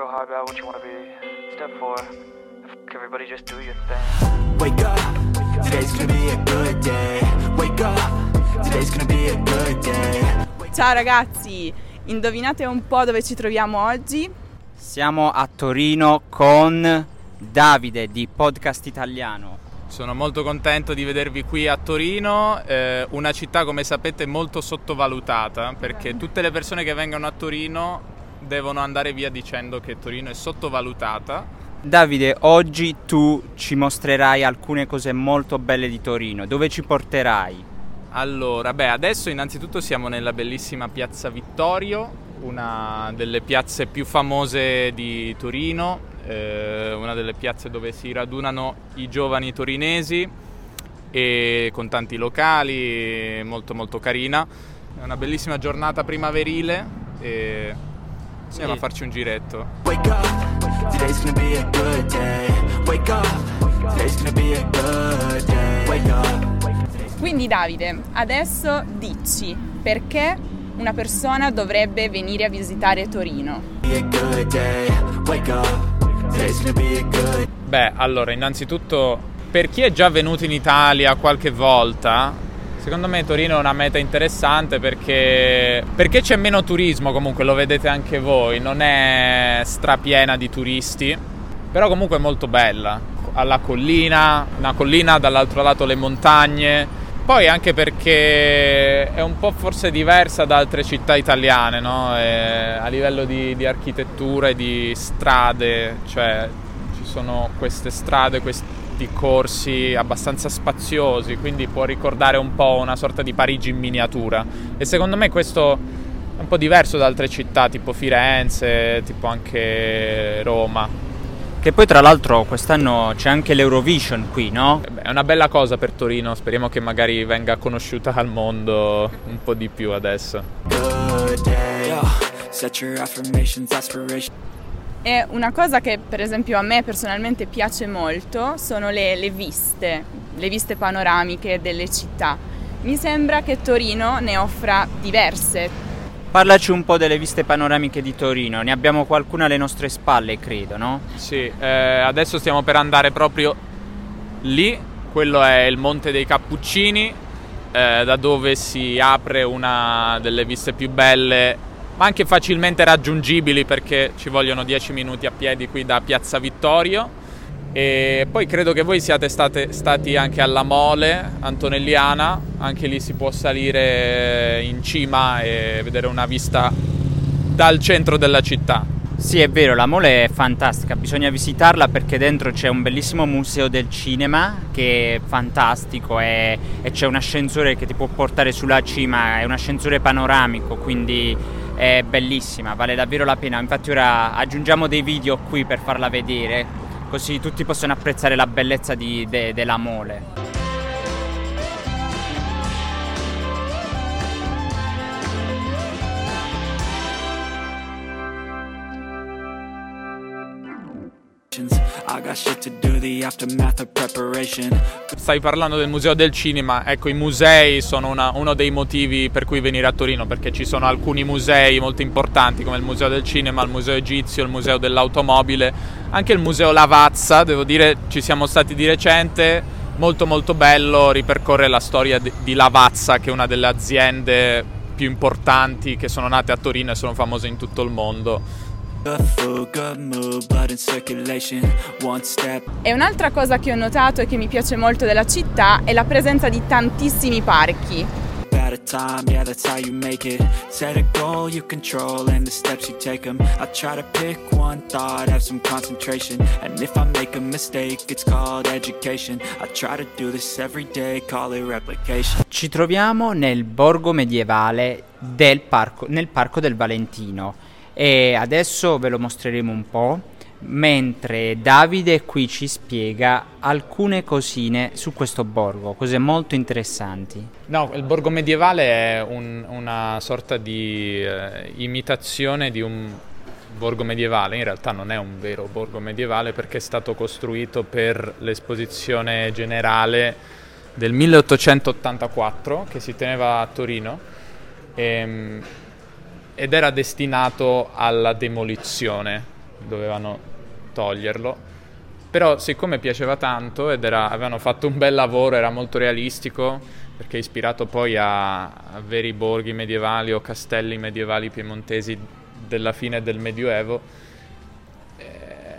real hard about what you want to be. Step four, F- everybody just do your thing. Wake up, today's gonna be a good day. Wake up, today's gonna be a good day. Ciao ragazzi, indovinate un po' dove ci troviamo oggi? Siamo a Torino con Davide di Podcast Italiano. Sono molto contento di vedervi qui a Torino, eh, una città come sapete molto sottovalutata perché tutte le persone che vengono a Torino devono andare via dicendo che Torino è sottovalutata. Davide, oggi tu ci mostrerai alcune cose molto belle di Torino. Dove ci porterai? Allora, beh, adesso innanzitutto siamo nella bellissima piazza Vittorio, una delle piazze più famose di Torino, eh, una delle piazze dove si radunano i giovani torinesi e con tanti locali, molto molto carina. È una bellissima giornata primaverile e andiamo a farci un giretto. Wake up, today's gonna be a good day. Wake up, today's gonna be a good day. Wake up. Quindi Davide, adesso dici perché una persona dovrebbe venire a visitare Torino. Beh, allora, innanzitutto, per chi è già venuto in Italia qualche volta, secondo me Torino è una meta interessante perché, perché c'è meno turismo, comunque lo vedete anche voi, non è strapiena di turisti, però comunque è molto bella. Alla collina, una collina, dall'altro lato le montagne, poi anche perché è un po' forse diversa da altre città italiane, no? A livello di, di architettura e di strade, cioè ci sono queste strade, questi corsi abbastanza spaziosi, quindi può ricordare un po' una sorta di Parigi in miniatura. E secondo me questo è un po' diverso da altre città, tipo Firenze, tipo anche Roma. Che poi tra l'altro quest'anno c'è anche l'Eurovision qui, no? È una bella cosa per Torino, speriamo che magari venga conosciuta al mondo un po' di più adesso. good day. Yo, E una cosa che per esempio a me personalmente piace molto sono le, le viste, le viste panoramiche delle città. Mi sembra che Torino ne offra diverse. Parlaci un po' delle viste panoramiche di Torino. Ne abbiamo qualcuna alle nostre spalle, credo, no? Sì, eh, adesso stiamo per andare proprio lì, quello è il Monte dei Cappuccini, eh, da dove si apre una delle viste più belle, ma anche facilmente raggiungibili perché ci vogliono 10 minuti a piedi qui da Piazza Vittorio. E poi credo che voi siate state, stati anche alla Mole Antonelliana, anche lì si può salire in cima e vedere una vista dal centro della città. Sì, è vero, la mole è fantastica, bisogna visitarla perché dentro c'è un bellissimo museo del cinema che è fantastico e, e c'è un ascensore che ti può portare sulla cima, è un ascensore panoramico, quindi è bellissima, vale davvero la pena. Infatti ora aggiungiamo dei video qui per farla vedere, così tutti possono apprezzare la bellezza di- de- della mole. Stai parlando del Museo del Cinema, ecco i musei sono una- uno dei motivi per cui venire a Torino perché ci sono alcuni musei molto importanti come il Museo del Cinema, il Museo Egizio, il Museo dell'Automobile, anche il Museo Lavazza, devo dire ci siamo stati di recente, molto molto bello, ripercorre la storia di di Lavazza che è una delle aziende più importanti che sono nate a Torino e sono famose in tutto il mondo. Good food, good mood, blood in circulation. One step E un'altra cosa che ho notato e che mi piace molto della città è la presenza di tantissimi parchi. Ci troviamo nel borgo medievale del parco, nel Parco del Valentino e adesso ve lo mostreremo un po', mentre Davide qui ci spiega alcune cosine su questo borgo, cose molto interessanti. No, il borgo medievale è un- una sorta di eh, imitazione di un borgo medievale, in realtà non è un vero borgo medievale perché è stato costruito per l'esposizione generale del 1884 che si teneva a Torino ehm, ed era destinato alla demolizione. dovevano toglierlo. Però siccome piaceva tanto ed era, avevano fatto un bel lavoro, era molto realistico, perché è ispirato poi a, a veri borghi medievali o castelli medievali piemontesi della fine del Medioevo, eh,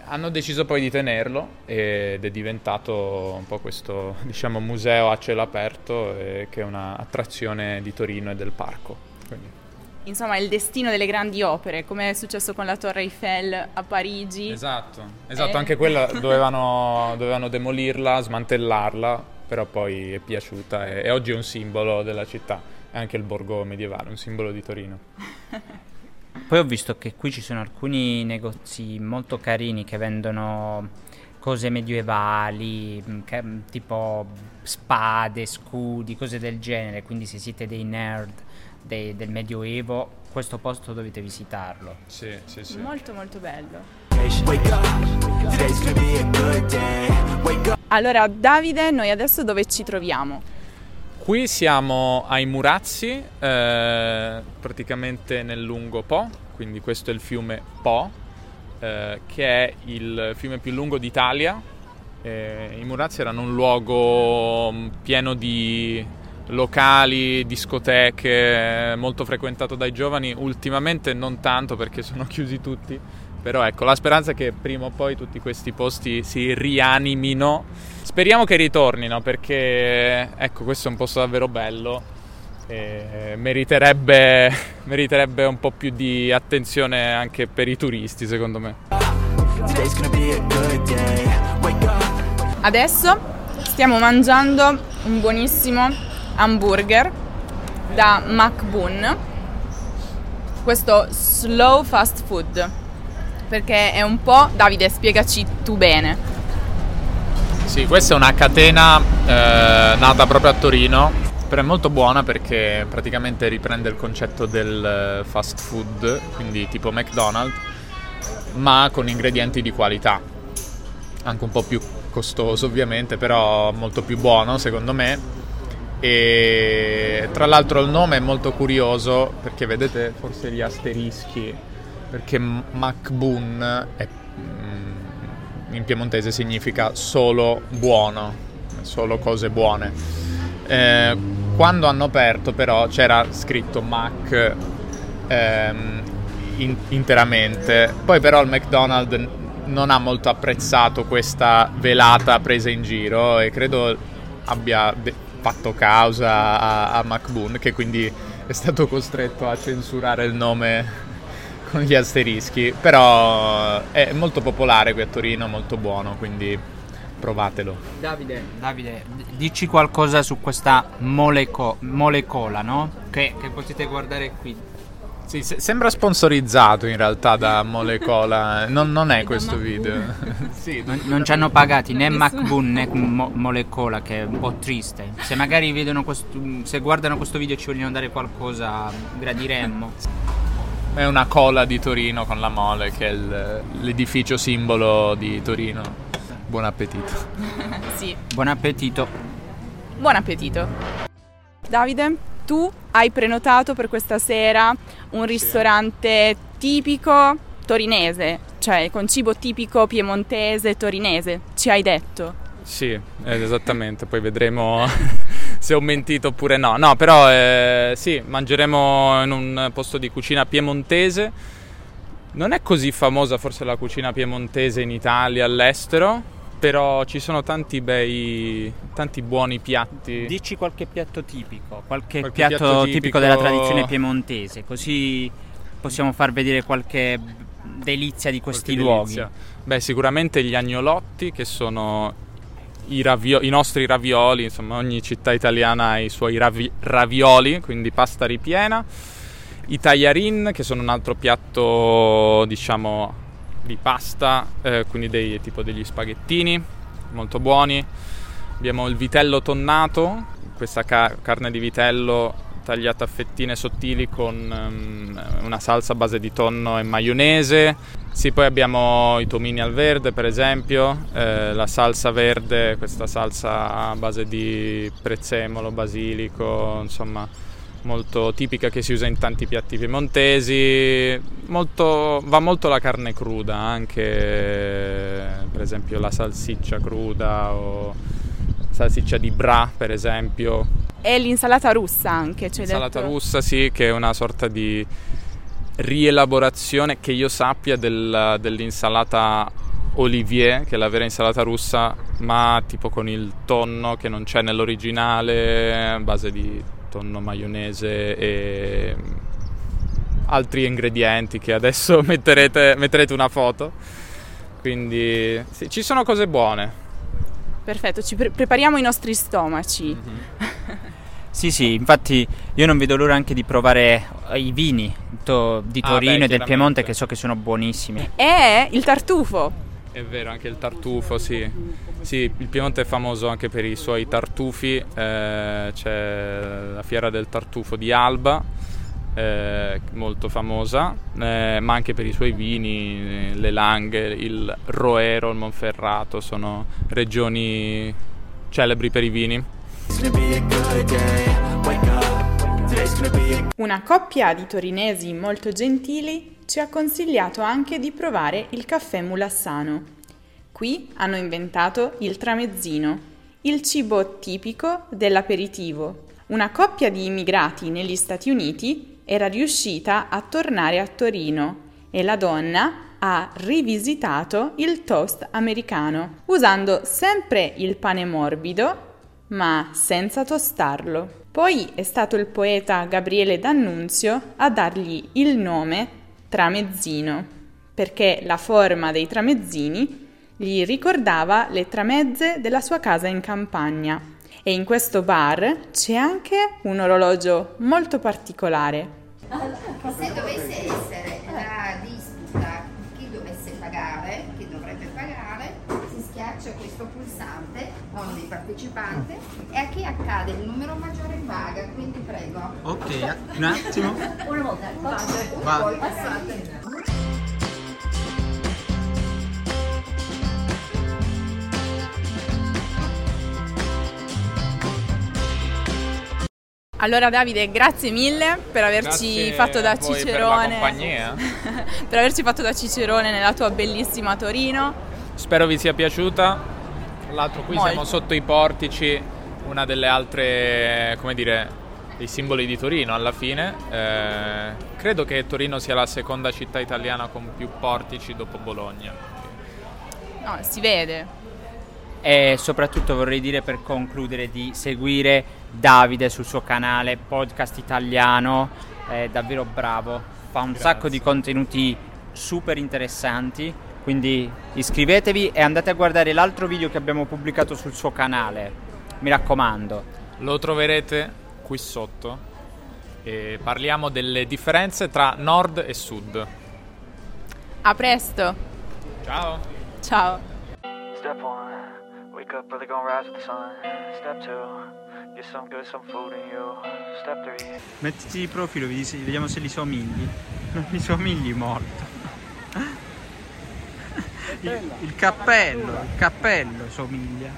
hanno deciso poi di tenerlo ed è diventato un po' questo diciamo, museo a cielo aperto eh, che è un'attrazione di Torino e del parco. Quindi. Insomma, il destino delle grandi opere, come è successo con la Torre Eiffel a Parigi. Esatto, esatto eh. anche quella dovevano, dovevano demolirla, smantellarla, però poi è piaciuta e, e oggi è un simbolo della città, è anche il borgo medievale, un simbolo di Torino. Poi ho visto che qui ci sono alcuni negozi molto carini che vendono cose medievali, mm, mm, tipo spade, scudi, cose del genere, quindi se siete dei nerd dei, del Medioevo, questo posto dovete visitarlo. Sì, sì, sì. Molto molto bello. Allora Davide, noi adesso dove ci troviamo? Qui siamo ai Murazzi, eh, praticamente nel lungo Po, quindi questo è il fiume Po, eh, che è il fiume più lungo d'Italia. Eh, I Murazzi erano un luogo mm, pieno di locali, discoteche, molto frequentato dai giovani, ultimamente non tanto perché sono chiusi tutti, però ecco, la speranza è che prima o poi tutti questi posti si rianimino. Speriamo che ritornino perché ecco, questo è un posto davvero bello e meriterebbe, meriterebbe un po' più di attenzione anche per i turisti, secondo me. Adesso stiamo mangiando un buonissimo hamburger da McBoon, questo slow fast food, perché è un po'... Davide, spiegaci tu bene. Sì, questa è una catena eh, nata proprio a Torino, però è molto buona perché praticamente riprende il concetto del eh, fast food, quindi tipo McDonald's, ma con ingredienti di qualità, anche un po' più costoso ovviamente, però molto più buono secondo me e tra l'altro il nome è molto curioso perché vedete forse gli asterischi perché MacBoon è, mm, in piemontese significa solo buono, solo cose buone. Eh, quando hanno aperto però c'era scritto Mac ehm, in, interamente, poi però il McDonald's non ha molto apprezzato questa velata presa in giro e credo abbia de- fatto causa a, a MacBoon che quindi è stato costretto a censurare il nome con gli asterischi, però è molto popolare qui a Torino, molto buono, quindi provatelo. Davide, Davide dici qualcosa su questa moleco- molecola, no? Che, che potete guardare qui sì, se- sembra sponsorizzato in realtà da Molecola, non, non è questo video. sì, non, non ci hanno pagati né MacBoon né Mo- Molecola, che è un po' triste. Se magari vedono questo, se guardano questo video e ci vogliono dare qualcosa, gradiremmo. È una cola di Torino con la mole, che è il, l'edificio simbolo di Torino. Buon appetito. sì. Buon appetito. Buon appetito. Davide, tu hai prenotato per questa sera un ristorante sì. tipico torinese, cioè con cibo tipico piemontese torinese, ci hai detto. Sì, esattamente, poi vedremo se ho mentito oppure no. No, però eh, sì, mangeremo in un posto di cucina piemontese. Non è così famosa forse la cucina piemontese in Italia, all'estero, però ci sono tanti bei, tanti buoni piatti. Dici qualche piatto tipico, qualche, qualche piatto, piatto tipico... tipico della tradizione piemontese, così possiamo far vedere qualche delizia di questi qualche luoghi. Delizia. Beh, sicuramente gli agnolotti che sono i, ravio- i, nostri ravioli, insomma ogni città italiana ha i suoi ravi- ravioli, quindi pasta ripiena. I tagliarin che sono un altro piatto diciamo di pasta, eh, quindi dei, tipo degli spaghettini molto buoni. Abbiamo il vitello tonnato, questa ca- carne di vitello tagliata a fettine sottili con um, una salsa a base di tonno e maionese. Sì, poi abbiamo i tomini al verde, per esempio, eh, la salsa verde, questa salsa a base di prezzemolo, basilico, insomma, molto tipica che si usa in tanti piatti piemontesi, molto, va molto la carne cruda, anche per esempio la salsiccia cruda o salsiccia di bra per esempio. E l'insalata russa anche, cioè L'insalata detto... russa sì, che è una sorta di rielaborazione che io sappia del, dell'insalata Olivier, che è la vera insalata russa, ma tipo con il tonno che non c'è nell'originale, a base di tonno, maionese e altri ingredienti che adesso metterete, metterete una foto. Quindi sì, ci sono cose buone. Perfetto, ci pre- prepariamo i nostri stomaci. Mm-hmm. Sì, sì, infatti io non vedo l'ora anche di provare i vini to- di Ah, Torino beh, e del Piemonte che so che sono buonissimi. E il tartufo. È vero, anche il tartufo, sì. Sì, il Piemonte è famoso anche per i suoi tartufi, eh, c'è la fiera del tartufo di Alba, eh, molto famosa, eh, ma anche per i suoi vini, le Langhe, il Roero, il Monferrato, sono regioni celebri per i vini. It's Una coppia di torinesi molto gentili ci ha consigliato anche di provare il caffè mulassano. Qui hanno inventato il tramezzino, il cibo tipico dell'aperitivo. Una coppia di immigrati negli Stati Uniti era riuscita a tornare a Torino e la donna ha rivisitato il toast americano, usando sempre il pane morbido, ma senza tostarlo. Poi è stato il poeta Gabriele D'Annunzio a dargli il nome tramezzino, perché la forma dei tramezzini gli ricordava le tramezze della sua casa in campagna. E in questo bar c'è anche un orologio molto particolare. Se dovesse essere la dovesse pagare, chi dovrebbe pagare, si schiaccia questo pulsante, uno dei partecipanti, e a chi accade il numero maggiore paga, quindi prego. Ok, un attimo. Una volta, Va. poi passate. Allora Davide, grazie mille per averci Grazie fatto da cicerone. Per compagnia. per averci fatto da cicerone nella tua bellissima Torino. Spero vi sia piaciuta. Tra l'altro qui Molto. siamo sotto i portici, una delle altre, come dire, dei simboli di Torino alla fine. Eh, credo che Torino sia la seconda città italiana con più portici dopo Bologna. No, si vede. E soprattutto vorrei dire per concludere di seguire Davide sul suo canale Podcast Italiano, è davvero bravo, fa un Grazie. sacco di contenuti super interessanti, quindi iscrivetevi e andate a guardare l'altro video che abbiamo pubblicato sul suo canale, mi raccomando. Lo troverete qui sotto e parliamo delle differenze tra nord e sud. A presto. Ciao! Ciao. Wake up early, gonna rise with the sun. Step two, get some good, some food in you. Step three, Mettiti di profilo, vediamo se li somigli. Non li somigli molto. Il, il cappello, il cappello somiglia.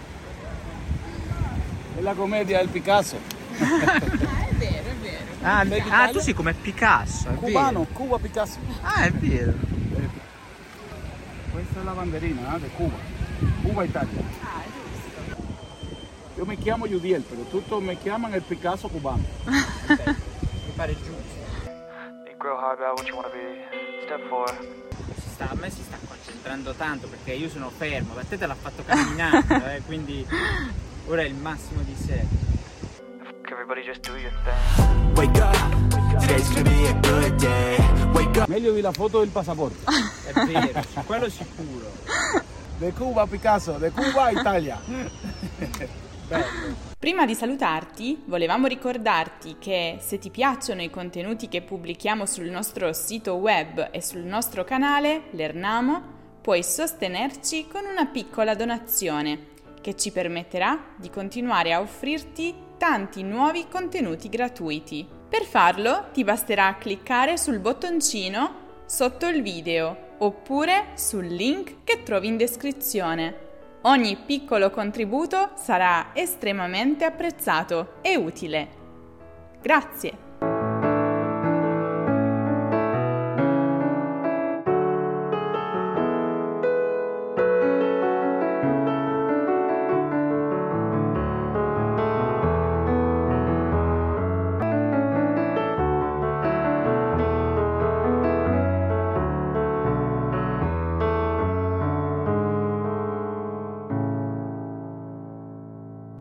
È la commedia del Picasso. Ah, ah, tu sei come Picasso, è Cubano, vero. Cuba Picasso. Ah, è vero. Questa è la banderina ¿eh? de Cuba. Cuba, Italia. Yo me chiamo Yudiel, pero tutti me chiamano il Picasso cubano. Mi pare giusto. you grow hard about what you wanna be. Step four, Si sta- a me si sta concentrando tanto perché io sono fermo, ma te te l'ha fatto camminando, eh, quindi ora è il massimo di sé. everybody just do your thing. Wake up. Today's gonna be a good day. Wake up. Meglio di la foto del pasaporte. È vero, quello sicuro. De Cuba Picasso, de Cuba Italia. Prima di salutarti, volevamo ricordarti che se ti piacciono i contenuti che pubblichiamo sul nostro sito web e sul nostro canale, l'Ernamo, puoi sostenerci con una piccola donazione che ci permetterà di continuare a offrirti tanti nuovi contenuti gratuiti. Per farlo ti basterà cliccare sul bottoncino sotto il video oppure sul link che trovi in descrizione. Ogni piccolo contributo sarà estremamente apprezzato e utile. Grazie!